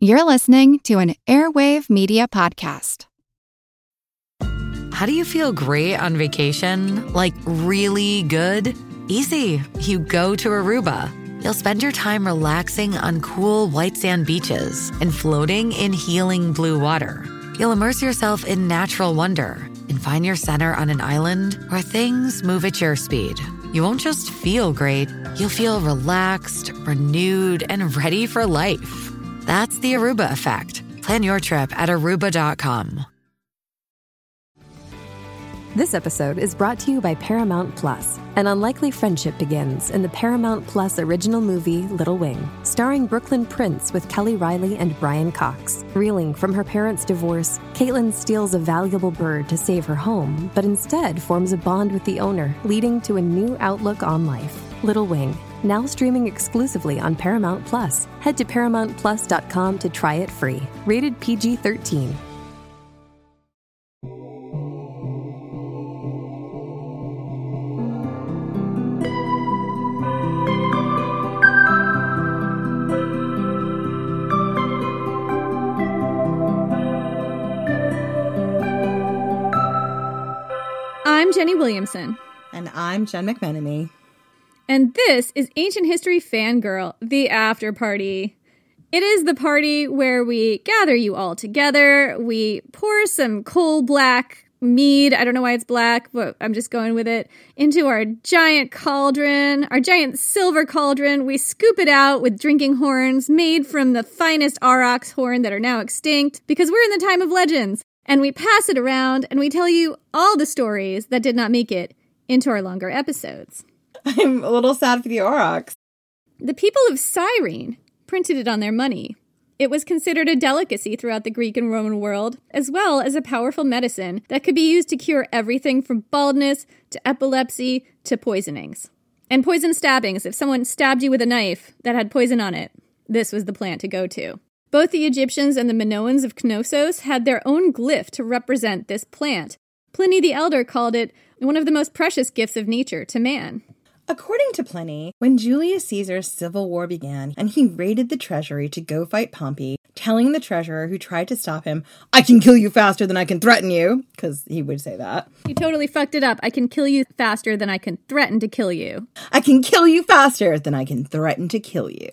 You're listening to an Airwave Media Podcast. How do you feel great on vacation? Like really good? Easy. You go to Aruba. You'll spend your time relaxing on cool white sand beaches and floating in healing blue water. You'll immerse yourself in natural wonder and find your center on an island where things move at your speed. You won't just feel great, you'll feel relaxed, renewed, and ready for life. That's the Aruba effect. Plan your trip at aruba.com. This episode is brought to you by Paramount Plus. An unlikely friendship begins in the Paramount Plus original movie Little Wing, starring Brooklyn Prince with Kelly Reilly and Brian Cox. Reeling from her parents' divorce, Caitlin steals a valuable bird to save her home, but instead forms a bond with the owner, leading to a new outlook on life. Little Wing, now streaming exclusively on Paramount Plus. Head to ParamountPlus.com to try it free. Rated PG 13. I'm Jenny Williamson. And I'm Jen McMenemy. And this is Ancient History Fangirl, the after party. It is the party where we gather you all together. We pour some coal black mead. I don't know why it's black, but I'm just going with it. Into our giant cauldron, our giant silver cauldron. We scoop it out with drinking horns made from the finest aurochs horn that are now extinct because we're in the time of legends. And we pass it around and we tell you all the stories that did not make it into our longer episodes. I'm a little sad for the aurochs. The people of Cyrene printed it on their money. It was considered a delicacy throughout the Greek and Roman world, as well as a powerful medicine that could be used to cure everything from baldness to epilepsy to poisonings. And poison stabbings, if someone stabbed you with a knife that had poison on it, this was the plant to go to. Both the Egyptians and the Minoans of Knossos had their own glyph to represent this plant. Pliny the Elder called it one of the most precious gifts of nature to man. According to Pliny, when Julius Caesar's civil war began and he raided the treasury to go fight Pompey, telling the treasurer who tried to stop him, I can kill you faster than I can threaten you, because he would say that. You totally fucked it up. I can kill you faster than I can threaten to kill you. I can kill you faster than I can threaten to kill you.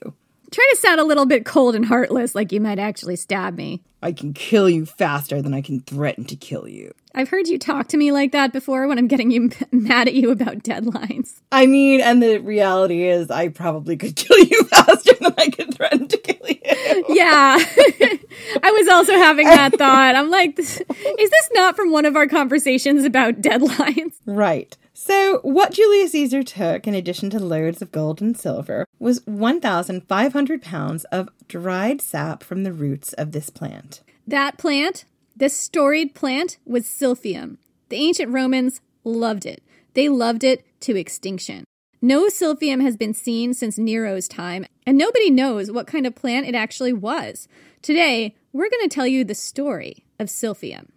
Try to sound a little bit cold and heartless, like you might actually stab me. I can kill you faster than I can threaten to kill you. I've heard you talk to me like that before when I'm getting you mad at you about deadlines. I mean, and the reality is, I probably could kill you faster than I could threaten to kill you. Yeah. I was also having that thought. I'm like, is this not from one of our conversations about deadlines? Right. So, what Julius Caesar took, in addition to loads of gold and silver, was 1,500 pounds of dried sap from the roots of this plant. That plant, this storied plant, was silphium. The ancient Romans loved it. They loved it to extinction. No silphium has been seen since Nero's time, and nobody knows what kind of plant it actually was. Today, we're going to tell you the story of silphium.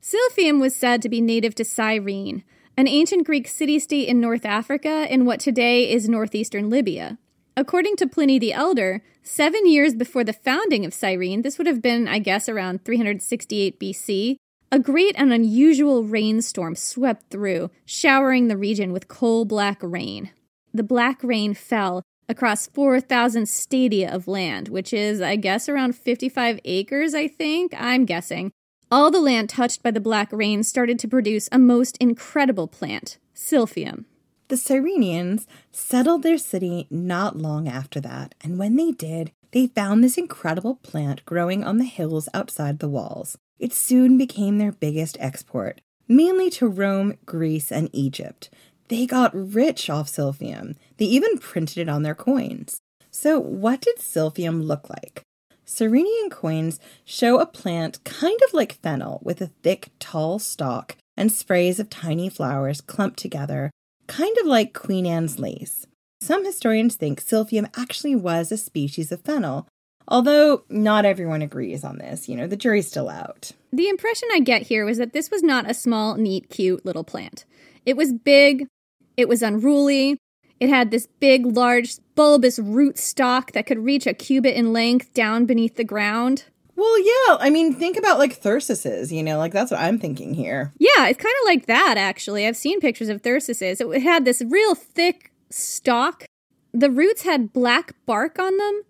Silphium was said to be native to Cyrene, an ancient Greek city state in North Africa in what today is northeastern Libya. According to Pliny the Elder, seven years before the founding of Cyrene, this would have been, I guess, around 368 BC, a great and unusual rainstorm swept through, showering the region with coal black rain. The black rain fell across 4,000 stadia of land, which is, I guess, around 55 acres, I think. I'm guessing. All the land touched by the black rain started to produce a most incredible plant, silphium. The Cyrenians settled their city not long after that, and when they did, they found this incredible plant growing on the hills outside the walls. It soon became their biggest export, mainly to Rome, Greece, and Egypt. They got rich off silphium. They even printed it on their coins. So, what did silphium look like? Cyrenian coins show a plant kind of like fennel with a thick, tall stalk and sprays of tiny flowers clumped together, kind of like Queen Anne's lace. Some historians think silphium actually was a species of fennel, although not everyone agrees on this. You know, the jury's still out. The impression I get here was that this was not a small, neat, cute little plant. It was big, it was unruly, It had this big, large, bulbous root stock that could reach a cubit in length down beneath the ground. Well, yeah. I mean, think about like thyrsuses, you know, like that's what I'm thinking here. Yeah, it's kind of like that, actually. I've seen pictures of thyrsuses. It had this real thick stalk. The roots had black bark on them.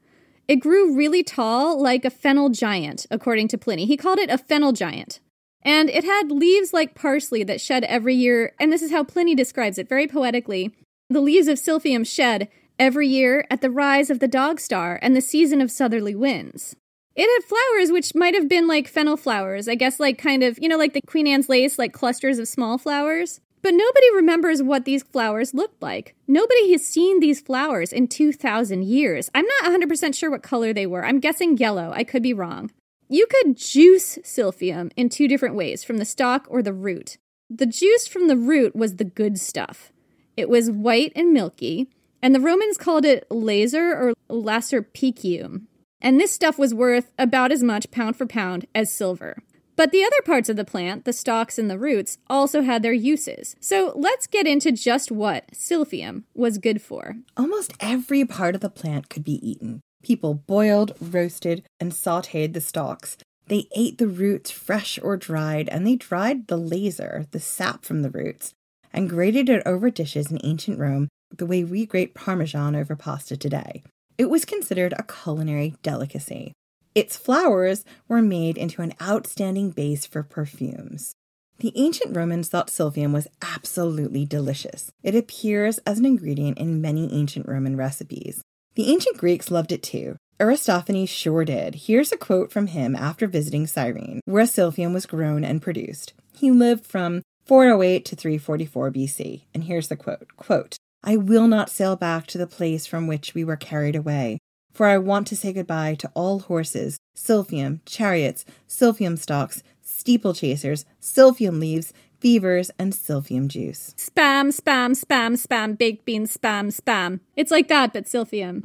It grew really tall, like a fennel giant, according to Pliny. He called it a fennel giant. And it had leaves like parsley that shed every year, and this is how Pliny describes it very poetically. The leaves of Silphium shed every year at the rise of the dog star and the season of southerly winds. It had flowers which might have been like fennel flowers, I guess, like kind of, you know, like the Queen Anne's lace, like clusters of small flowers. But nobody remembers what these flowers looked like. Nobody has seen these flowers in 2,000 years. I'm not 100% sure what color they were. I'm guessing yellow. I could be wrong. You could juice silphium in two different ways from the stalk or the root. The juice from the root was the good stuff. It was white and milky, and the Romans called it laser or laserpicium. And this stuff was worth about as much pound for pound as silver. But the other parts of the plant, the stalks and the roots, also had their uses. So let's get into just what silphium was good for. Almost every part of the plant could be eaten. People boiled, roasted, and sauteed the stalks. They ate the roots fresh or dried, and they dried the laser, the sap from the roots, and grated it over dishes in ancient Rome the way we grate Parmesan over pasta today. It was considered a culinary delicacy. Its flowers were made into an outstanding base for perfumes. The ancient Romans thought silphium was absolutely delicious. It appears as an ingredient in many ancient Roman recipes. The ancient Greeks loved it too. Aristophanes sure did. Here's a quote from him after visiting Cyrene, where silphium was grown and produced. He lived from 408 to 344 BC, and here's the quote, quote I will not sail back to the place from which we were carried away, for I want to say goodbye to all horses, silphium, chariots, silphium stalks, steeplechasers, silphium leaves, fevers, and silphium juice. Spam, spam, spam, spam, baked beans, spam, spam. It's like that, but silphium.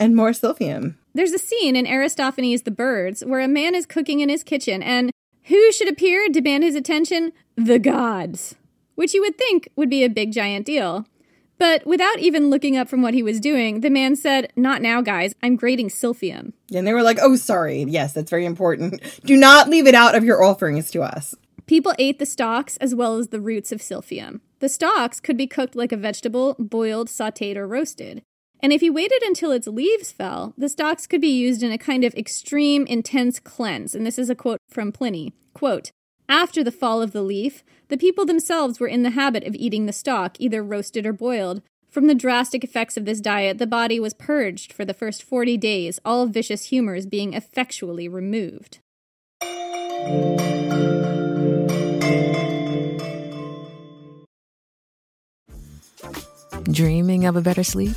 And more silphium. There's a scene in Aristophanes' The Birds where a man is cooking in his kitchen, and who should appear and demand his attention? The gods. Which you would think would be a big giant deal. But without even looking up from what he was doing, the man said, Not now, guys. I'm grading silphium. And they were like, Oh, sorry. Yes, that's very important. Do not leave it out of your offerings to us. People ate the stalks as well as the roots of silphium. The stalks could be cooked like a vegetable, boiled, sauteed, or roasted. And if you waited until its leaves fell, the stalks could be used in a kind of extreme, intense cleanse. And this is a quote from Pliny. Quote, after the fall of the leaf, the people themselves were in the habit of eating the stalk, either roasted or boiled. From the drastic effects of this diet, the body was purged for the first 40 days, all vicious humors being effectually removed. Dreaming of a better sleep?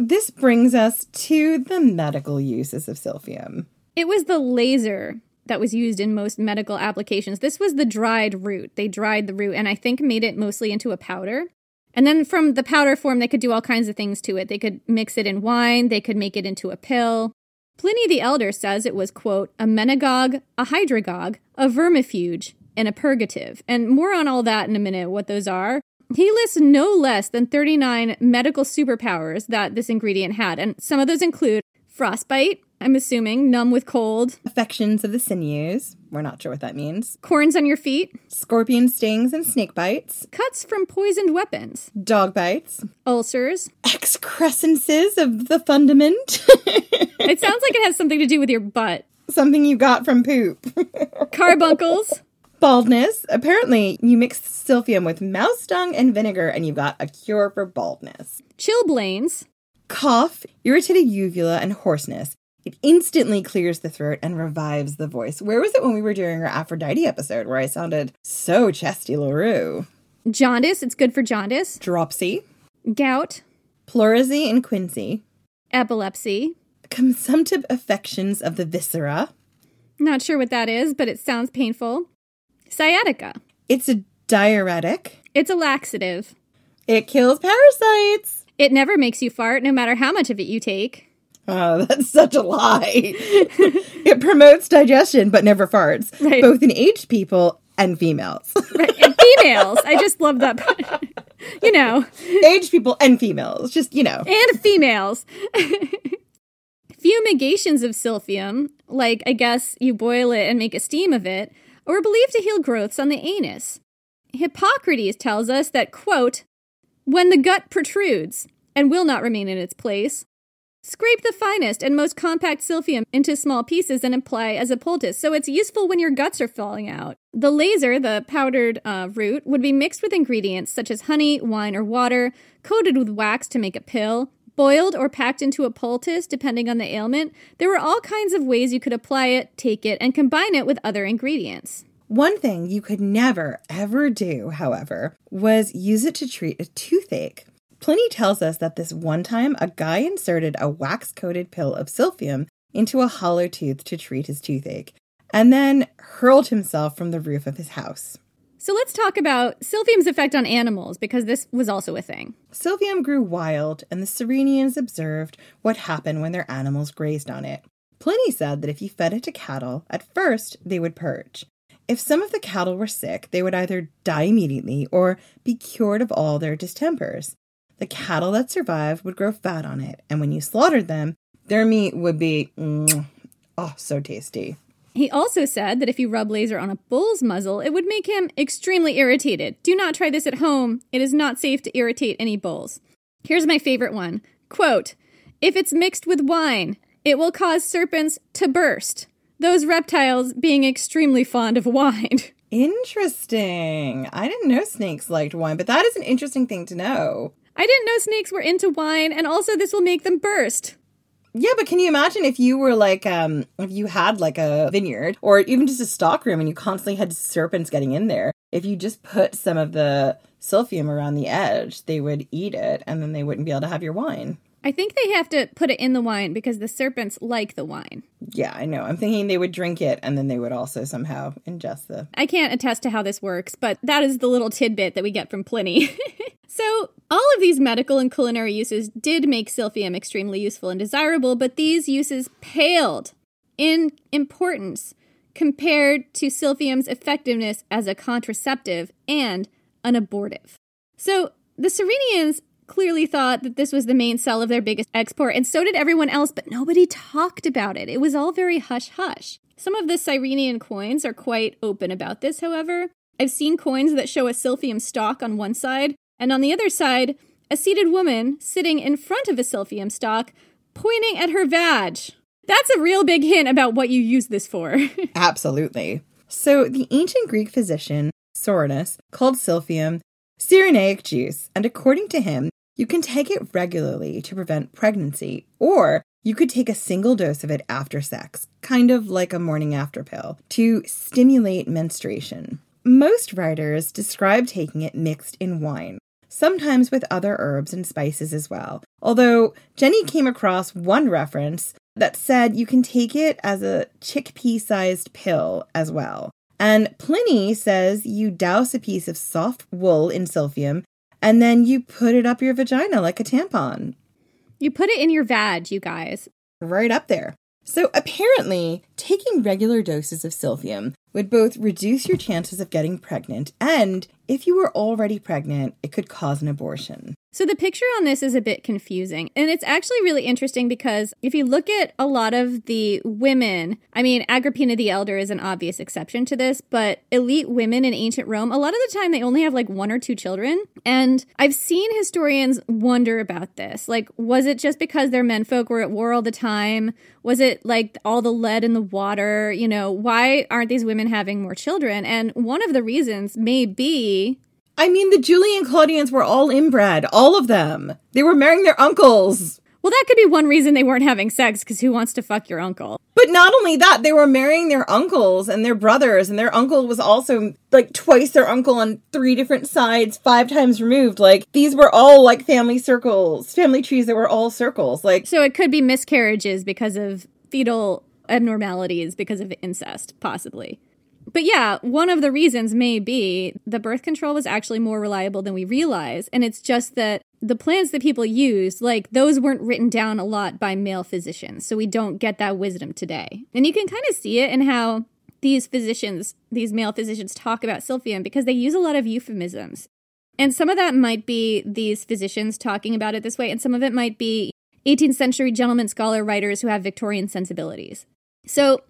This brings us to the medical uses of silphium. It was the laser that was used in most medical applications. This was the dried root. They dried the root and I think made it mostly into a powder. And then from the powder form, they could do all kinds of things to it. They could mix it in wine, they could make it into a pill. Pliny the Elder says it was, quote, a menagogue, a hydragogue, a vermifuge, and a purgative. And more on all that in a minute, what those are. He lists no less than 39 medical superpowers that this ingredient had, and some of those include frostbite, I'm assuming, numb with cold, Affections of the sinews. We're not sure what that means. corns on your feet, Scorpion stings and snake bites. cuts from poisoned weapons, Dog bites. ulcers. Excrescences of the fundament. It sounds like it has something to do with your butt. Something you got from poop. Carbuncles, Baldness. Apparently, you mix silphium with mouse dung and vinegar and you've got a cure for baldness. chilblains, Cough, irritated uvula, and hoarseness. It instantly clears the throat and revives the voice. Where was it when we were doing our Aphrodite episode where I sounded so chesty LaRue? jaundice, it's good for jaundice, Dropsy, gout, pleurisy and quinsy, epilepsy. consumptive affections of the viscera. Not sure what that is, but it sounds painful. Sciatica. It's a diuretic. It's a laxative. It kills parasites. It never makes you fart, no matter how much of it you take. Oh, that's such a lie. it promotes digestion but never farts, Right. both in aged people and females. Right. And females. I just love that. you know, aged people and females, just, you know. and females. Fumigations of silphium, like I guess you boil it and make a steam of it, are believed to heal growths on the anus. Hippocrates tells us that, quote, when the gut protrudes and will not remain in its place, scrape the finest and most compact silphium into small pieces and apply as a poultice. So it's useful when your guts are falling out. The laser, the powdered uh, root, would be mixed with ingredients such as honey, wine, or water, coated with wax to make a pill, boiled or packed into a poultice depending on the ailment. There were all kinds of ways you could apply it, take it, and combine it with other ingredients. One thing you could never, ever do, however, was use it to treat a toothache. Pliny tells us that this one time a guy inserted a wax coated pill of silphium into a hollow tooth to treat his toothache, and then hurled himself from the roof of his house. So let's talk about silphium's effect on animals because this was also a thing. Silphium grew wild, and the Cyrenians observed what happened when their animals grazed on it. Pliny said that if you fed it to cattle, at first they would purge. If some of the cattle were sick, they would either die immediately or be cured of all their distempers. The cattle that survived would grow fat on it, and when you slaughtered them, their meat would be, mm, oh, so tasty. He also said that if you rub laser on a bull's muzzle, it would make him extremely irritated. Do not try this at home. It is not safe to irritate any bulls. Here's my favorite one. Quote, if it's mixed with wine, it will cause serpents to burst. Those reptiles being extremely fond of wine. Interesting. I didn't know snakes liked wine, but that is an interesting thing to know. I didn't know snakes were into wine, and also this will make them burst. Yeah, but can you imagine if you were like, um, if you had like a vineyard or even just a stock room and you constantly had serpents getting in there? If you just put some of the silphium around the edge, they would eat it and then they wouldn't be able to have your wine. I think they have to put it in the wine because the serpents like the wine. Yeah, I know. I'm thinking they would drink it and then they would also somehow ingest the. I can't attest to how this works, but that is the little tidbit that we get from Pliny. so, all of these medical and culinary uses did make silphium extremely useful and desirable, but these uses paled in importance compared to silphium's effectiveness as a contraceptive and an abortive. So, the Cyrenians clearly thought that this was the main sell of their biggest export, and so did everyone else, but nobody talked about it. It was all very hush hush. Some of the Cyrenian coins are quite open about this, however. I've seen coins that show a silphium stalk on one side, and on the other side, a seated woman sitting in front of a silphium stalk, pointing at her vag. That's a real big hint about what you use this for. Absolutely. So the ancient Greek physician, Soranus, called silphium Cyrenaic juice, and according to him, you can take it regularly to prevent pregnancy, or you could take a single dose of it after sex, kind of like a morning after pill, to stimulate menstruation. Most writers describe taking it mixed in wine, sometimes with other herbs and spices as well. Although Jenny came across one reference that said you can take it as a chickpea sized pill as well. And Pliny says you douse a piece of soft wool in silphium and then you put it up your vagina like a tampon. you put it in your vag, you guys. Right up there. So apparently, taking regular doses of silphium would both reduce your chances of getting pregnant and if you were already pregnant, it could cause an abortion. So the picture on this is a bit confusing. And it's actually really interesting because if you look at a lot of the women, I mean, Agrippina the Elder is an obvious exception to this, but elite women in ancient Rome, a lot of the time they only have like one or two children. And I've seen historians wonder about this. Like, was it just because their menfolk were at war all the time? Was it like all the lead in the water? You know, why aren't these women having more children? And one of the reasons may be I mean, the Julio Claudians were all inbred, all of them. They were marrying their uncles. Well, that could be one reason they weren't having sex, because who wants to fuck your uncle? But not only that, they were marrying their uncles and their brothers, and their uncle was also like twice their uncle on three different sides, five times removed. Like, these were all like family circles, family trees that were all circles. Like, so it could be miscarriages because of fetal abnormalities because of incest, possibly. But yeah, one of the reasons may be the birth control was actually more reliable than we realize. And it's just that the plants that people used, like those weren't written down a lot by male physicians. So we don't get that wisdom today. And you can kind of see it in how these physicians, these male physicians, talk about silphium because they use a lot of euphemisms. And some of that might be these physicians talking about it this way, and some of it might be 18th century gentleman scholar writers who have Victorian sensibilities. So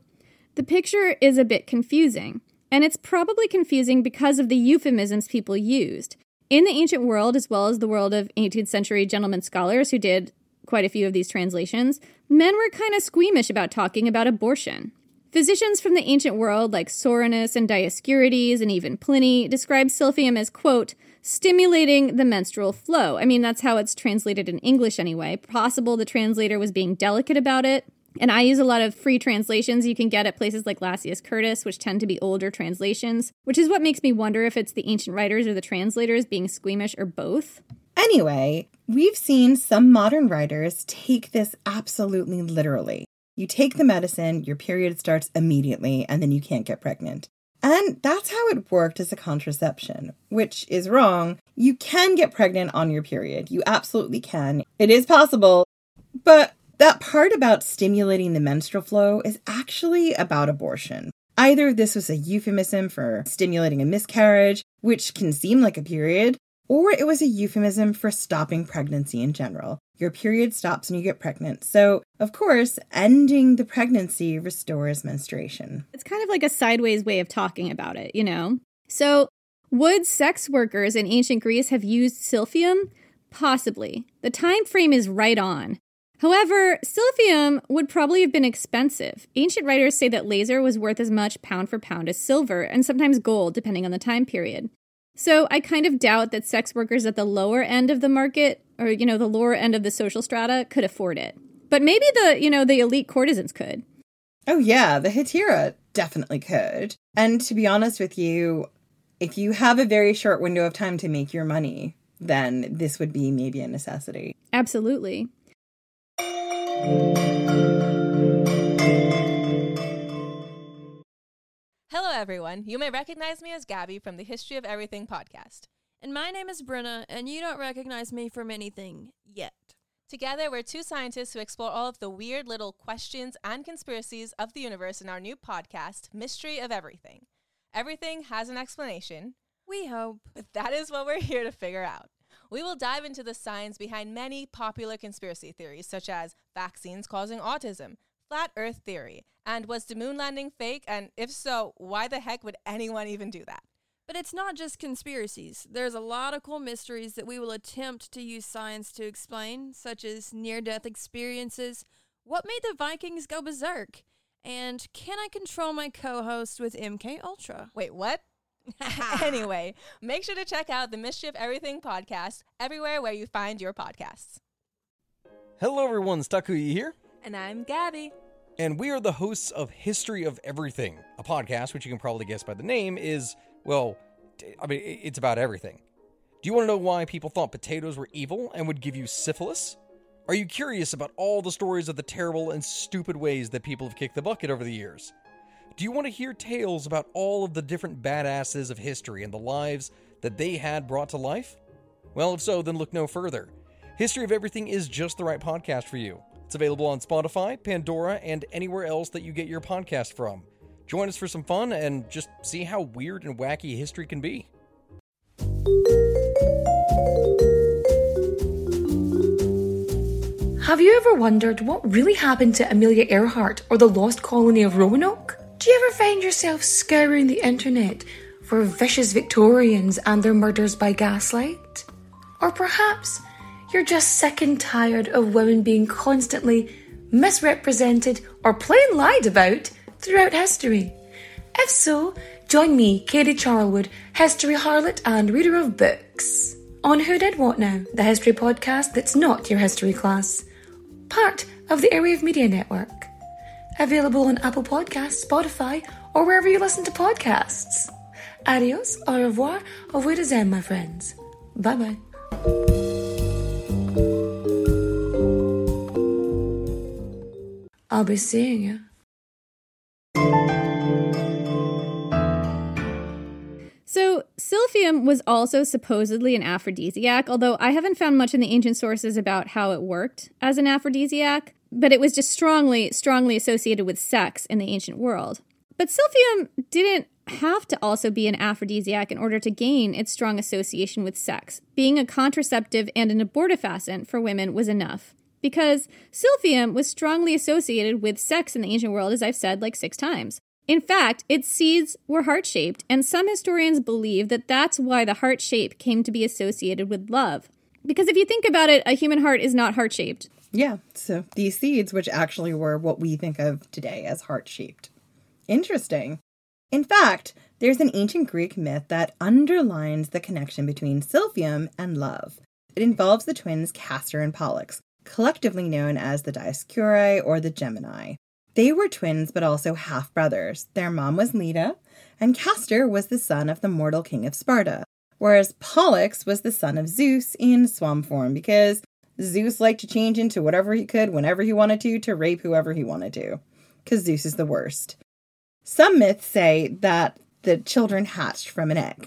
the picture is a bit confusing, and it's probably confusing because of the euphemisms people used. In the ancient world, as well as the world of 18th century gentlemen scholars who did quite a few of these translations, men were kind of squeamish about talking about abortion. Physicians from the ancient world, like Soranus and Dioscorides and even Pliny, describe silphium as, quote, stimulating the menstrual flow. I mean, that's how it's translated in English anyway. Possible the translator was being delicate about it, and I use a lot of free translations you can get at places like Lacus Curtius, which tend to be older translations, which is what makes me wonder if it's the ancient writers or the translators being squeamish or both. Anyway, we've seen some modern writers take this absolutely literally. You take the medicine, your period starts immediately, and then you can't get pregnant. And that's how it worked as a contraception, which is wrong. You can get pregnant on your period. You absolutely can. It is possible. But that part about stimulating the menstrual flow is actually about abortion. Either this was a euphemism for stimulating a miscarriage, which can seem like a period, or it was a euphemism for stopping pregnancy in general. Your period stops when you get pregnant. So, of course, ending the pregnancy restores menstruation. It's kind of like a sideways way of talking about it, you know? So, would sex workers in ancient Greece have used silphium? Possibly. The time frame is right on. However, silphium would probably have been expensive. Ancient writers say that laser was worth as much pound for pound as silver, and sometimes gold, depending on the time period. So I kind of doubt that sex workers at the lower end of the market, or you know, the lower end of the social strata, could afford it. But maybe the you know the elite courtesans could. Oh yeah, the Hetaira definitely could. And to be honest with you, if you have a very short window of time to make your money, then this would be maybe a necessity. Absolutely. Hello, everyone. You may recognize me as Gabby from the History of Everything podcast. And my name is Brenna, and you don't recognize me from anything yet. Together, we're two scientists who explore all of the weird little questions and conspiracies of the universe in our new podcast, Mystery of Everything. Everything has an explanation. We hope. But that is what we're here to figure out. We will dive into the science behind many popular conspiracy theories, such as vaccines causing autism, flat earth theory, and was the moon landing fake? And if so, why the heck would anyone even do that? But it's not just conspiracies. There's a lot of cool mysteries that we will attempt to use science to explain, such as near death experiences, what made the Vikings go berserk, and can I control my co host with MK Ultra? Wait, what? anyway, make sure to check out the Mystery of Everything podcast everywhere where you find your podcasts. Hello, everyone. Stakuyi here. And I'm Gabby. And we are the hosts of History of Everything, a podcast which you can probably guess by the name is, well, I mean, it's about everything. Do you want to know why people thought potatoes were evil and would give you syphilis? Are you curious about all the stories of the terrible and stupid ways that people have kicked the bucket over the years? Do you want to hear tales about all of the different badasses of history and the lives that they had brought to life? Well, if so, then look no further. History of Everything is just the right podcast for you. It's available on Spotify, Pandora, and anywhere else that you get your podcast from. Join us for some fun and just see how weird and wacky history can be. Have you ever wondered what really happened to Amelia Earhart or the lost colony of Roanoke? Do you ever find yourself scouring the internet for vicious Victorians and their murders by gaslight? Or perhaps you're just sick and tired of women being constantly misrepresented or plain lied about throughout history? If so, join me, Katie Charlwood, history harlot and reader of books, on Who Did What Now, the history podcast that's not your history class part of the Airwave Media Network. Available on Apple Podcasts, Spotify, or wherever you listen to podcasts. Adios, au revoir, au revoir, my friends. Bye bye. I'll be seeing you. So, silphium was also supposedly an aphrodisiac, although I haven't found much in the ancient sources about how it worked as an aphrodisiac, but it was just strongly, strongly associated with sex in the ancient world. But silphium didn't have to also be an aphrodisiac in order to gain its strong association with sex. Being a contraceptive and an abortifacient for women was enough. Because silphium was strongly associated with sex in the ancient world, as I've said like six times. In fact, its seeds were heart shaped, and some historians believe that that's why the heart shape came to be associated with love. Because if you think about it, a human heart is not heart shaped. Yeah, so these seeds, which actually were what we think of today as heart shaped. Interesting. In fact, there's an ancient Greek myth that underlines the connection between silphium and love. It involves the twins Castor and Pollux, collectively known as the Dioscuri or the Gemini. They were twins, but also half brothers. Their mom was Leda, and Castor was the son of the mortal king of Sparta, whereas Pollux was the son of Zeus in swan form because Zeus liked to change into whatever he could whenever he wanted to to rape whoever he wanted to, because Zeus is the worst. Some myths say that the children hatched from an egg.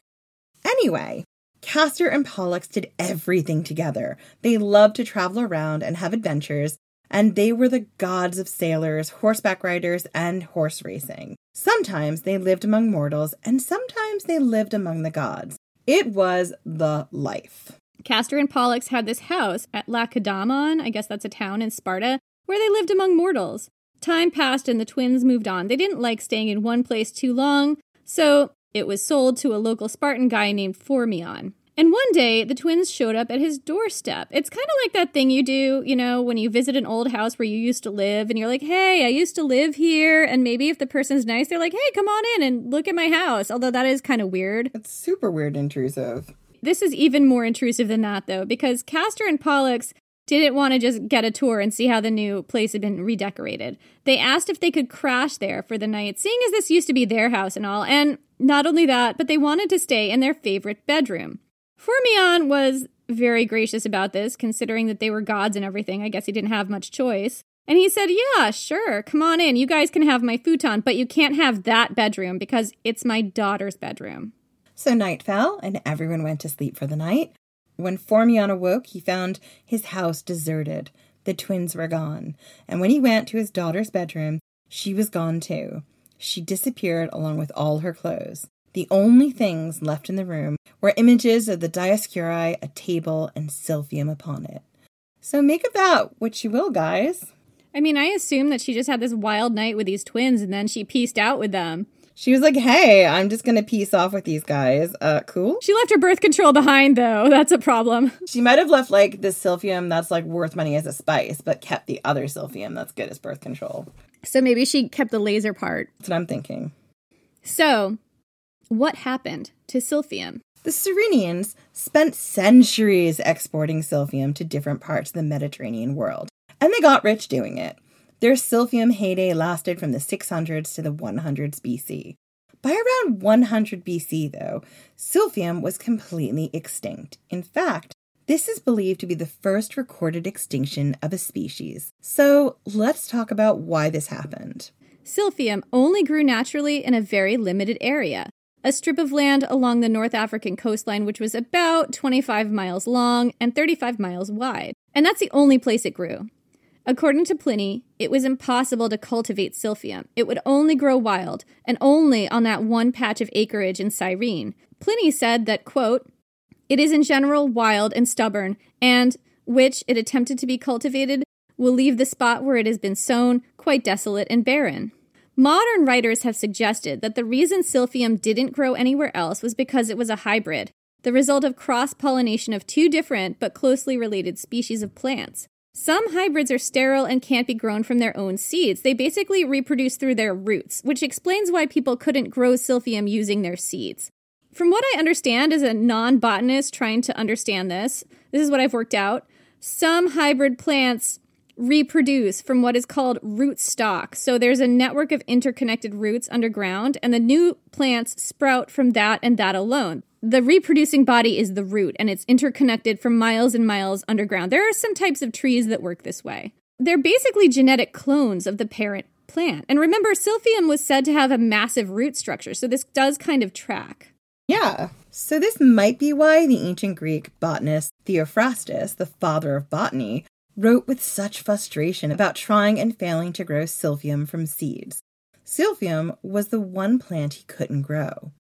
Anyway, Castor and Pollux did everything together. They loved to travel around and have adventures, and they were the gods of sailors, horseback riders, and horse racing. Sometimes they lived among mortals, and sometimes they lived among the gods. It was the life. Castor and Pollux had this house at Lacedaemon, I guess that's a town in Sparta, where they lived among mortals. Time passed and the twins moved on. They didn't like staying in one place too long, so it was sold to a local Spartan guy named Phormion. And one day, the twins showed up at his doorstep. It's kind of like that thing you do, you know, when you visit an old house where you used to live and you're like, hey, I used to live here. And maybe if the person's nice, they're like, hey, come on in and look at my house. Although that is kind of weird. It's super weird, intrusive. This is even more intrusive than that, though, because Castor and Pollux didn't want to just get a tour and see how the new place had been redecorated. They asked if they could crash there for the night, seeing as this used to be their house and all. And not only that, but they wanted to stay in their favorite bedroom. Phormion was very gracious about this, considering that they were gods and everything. I guess he didn't have much choice. And he said, Yeah, sure, come on in. You guys can have my futon, but you can't have that bedroom because it's my daughter's bedroom. So night fell, and everyone went to sleep for the night. When Phormion awoke, he found his house deserted. The twins were gone. And when he went to his daughter's bedroom, she was gone too. She disappeared along with all her clothes. The only things left in the room were images of the Dioscuri, a table, and silphium upon it. So make of that what you will, guys. I mean, I assume that she just had this wild night with these twins and then she pieced out with them. She was like, hey, I'm just gonna piece off with these guys. Uh, cool. She left her birth control behind, though. That's a problem. She might have left like the silphium that's like worth money as a spice, but kept the other silphium that's good as birth control. So maybe she kept the laser part. That's what I'm thinking. So, what happened to silphium? The Cyrenians spent centuries exporting silphium to different parts of the Mediterranean world, and they got rich doing it. Their silphium heyday lasted from the 600s to the 100s BC. By around 100 BC, though, silphium was completely extinct. In fact, this is believed to be the first recorded extinction of a species. So let's talk about why this happened. Silphium only grew naturally in a very limited area, a strip of land along the North African coastline, which was about 25 miles long and 35 miles wide. And that's the only place it grew. According to Pliny, it was impossible to cultivate silphium. It would only grow wild, and only on that one patch of acreage in Cyrene. Pliny said that, quote, it is in general wild and stubborn, and, which it attempted to be cultivated, will leave the spot where it has been sown quite desolate and barren. Modern writers have suggested that the reason silphium didn't grow anywhere else was because it was a hybrid, the result of cross pollination of two different but closely related species of plants. Some hybrids are sterile and can't be grown from their own seeds. They basically reproduce through their roots, which explains why people couldn't grow silphium using their seeds. From what I understand as a non botanist trying to understand this, this is what I've worked out. Some hybrid plants reproduce from what is called root stock. So there's a network of interconnected roots underground, and the new plants sprout from that and that alone. The reproducing body is the root, and it's interconnected for miles and miles underground. There are some types of trees that work this way. They're basically genetic clones of the parent plant. And remember, Silphium was said to have a massive root structure, so this does kind of track. Yeah. So this might be why the ancient Greek botanist Theophrastus, the father of botany, wrote with such frustration about trying and failing to grow silphium from seeds. Silphium was the one plant he couldn't grow.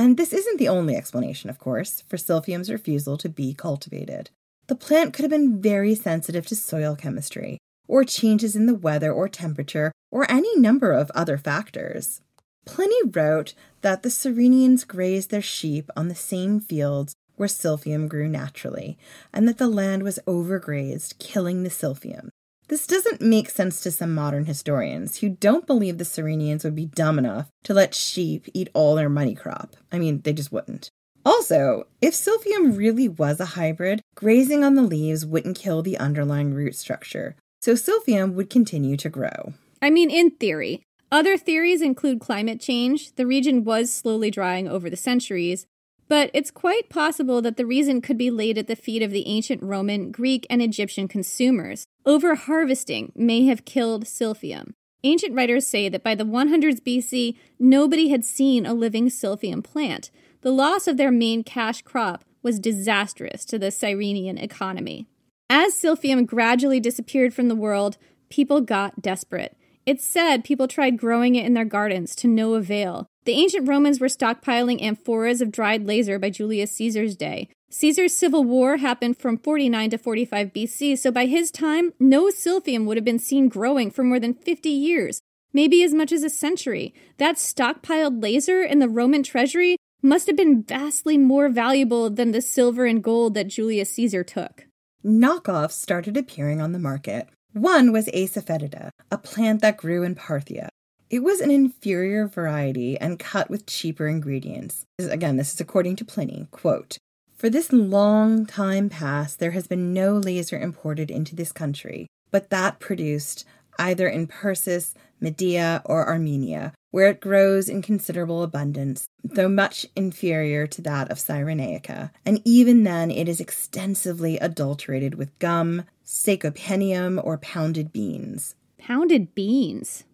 And this isn't the only explanation, of course, for silphium's refusal to be cultivated. The plant could have been very sensitive to soil chemistry, or changes in the weather or temperature, or any number of other factors. Pliny wrote that the Cyrenians grazed their sheep on the same fields where silphium grew naturally, and that the land was overgrazed, killing the silphium. This doesn't make sense to some modern historians who don't believe the Cyrenians would be dumb enough to let sheep eat all their money crop. I mean, they just wouldn't. Also, if silphium really was a hybrid, grazing on the leaves wouldn't kill the underlying root structure, so silphium would continue to grow. I mean, in theory. Other theories include climate change. The region was slowly drying over the centuries, but it's quite possible that the reason could be laid at the feet of the ancient Roman, Greek, and Egyptian consumers. Overharvesting may have killed silphium. Ancient writers say that by the 100s BC, nobody had seen a living silphium plant. The loss of their main cash crop was disastrous to the Cyrenian economy. As silphium gradually disappeared from the world, people got desperate. It's said people tried growing it in their gardens to no avail. The ancient Romans were stockpiling amphoras of dried laser by Julius Caesar's day. Caesar's civil war happened from 49 to 45 BC, so by his time, no silphium would have been seen growing for more than 50 years, maybe as much as a century. That stockpiled laser in the Roman treasury must have been vastly more valuable than the silver and gold that Julius Caesar took. Knockoffs started appearing on the market. One was Asafoetida, a plant that grew in Parthia. It was an inferior variety and cut with cheaper ingredients. Again, this is according to Pliny. Quote, For this long time past, there has been no laser imported into this country, but that produced either in Persis, Media, or Armenia, where it grows in considerable abundance, though much inferior to that of Cyrenaica, and even then it is extensively adulterated with gum, sacopenium, or pounded beans. Pounded beans?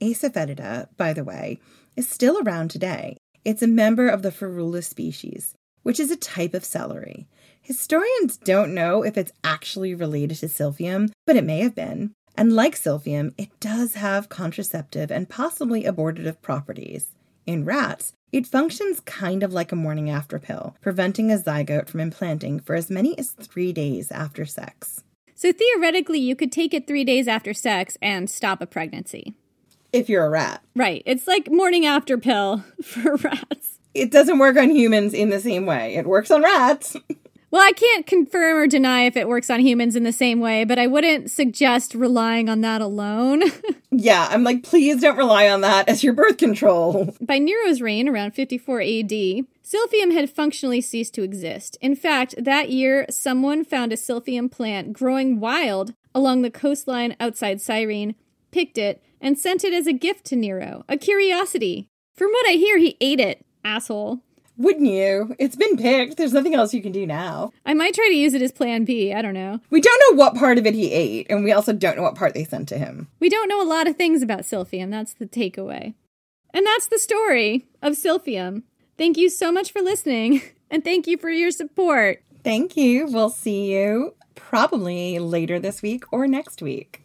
Asafoetida, by the way, is still around today. It's a member of the Ferula species, which is a type of celery. Historians don't know if it's actually related to silphium, but it may have been. And like silphium, it does have contraceptive and possibly abortive properties. In rats, it functions kind of like a morning after pill, preventing a zygote from implanting for as many as three days after sex. So theoretically, you could take it three days after sex and stop a pregnancy if you're a rat. Right. It's like morning after pill for rats. It doesn't work on humans in the same way. It works on rats. well, I can't confirm or deny if it works on humans in the same way, but I wouldn't suggest relying on that alone. yeah, I'm like, please don't rely on that as your birth control. By Nero's reign, around 54 AD, Silphium had functionally ceased to exist. In fact, that year, someone found a Silphium plant growing wild along the coastline outside Cyrene, picked it, and sent it as a gift to Nero, a curiosity. From what I hear, he ate it, asshole. Wouldn't you? It's been picked. There's nothing else you can do now. I might try to use it as plan B. I don't know. We don't know what part of it he ate, and we also don't know what part they sent to him. We don't know a lot of things about Silphium. That's the takeaway. And that's the story of Silphium. Thank you so much for listening, and thank you for your support. Thank you. We'll see you probably later this week or next week.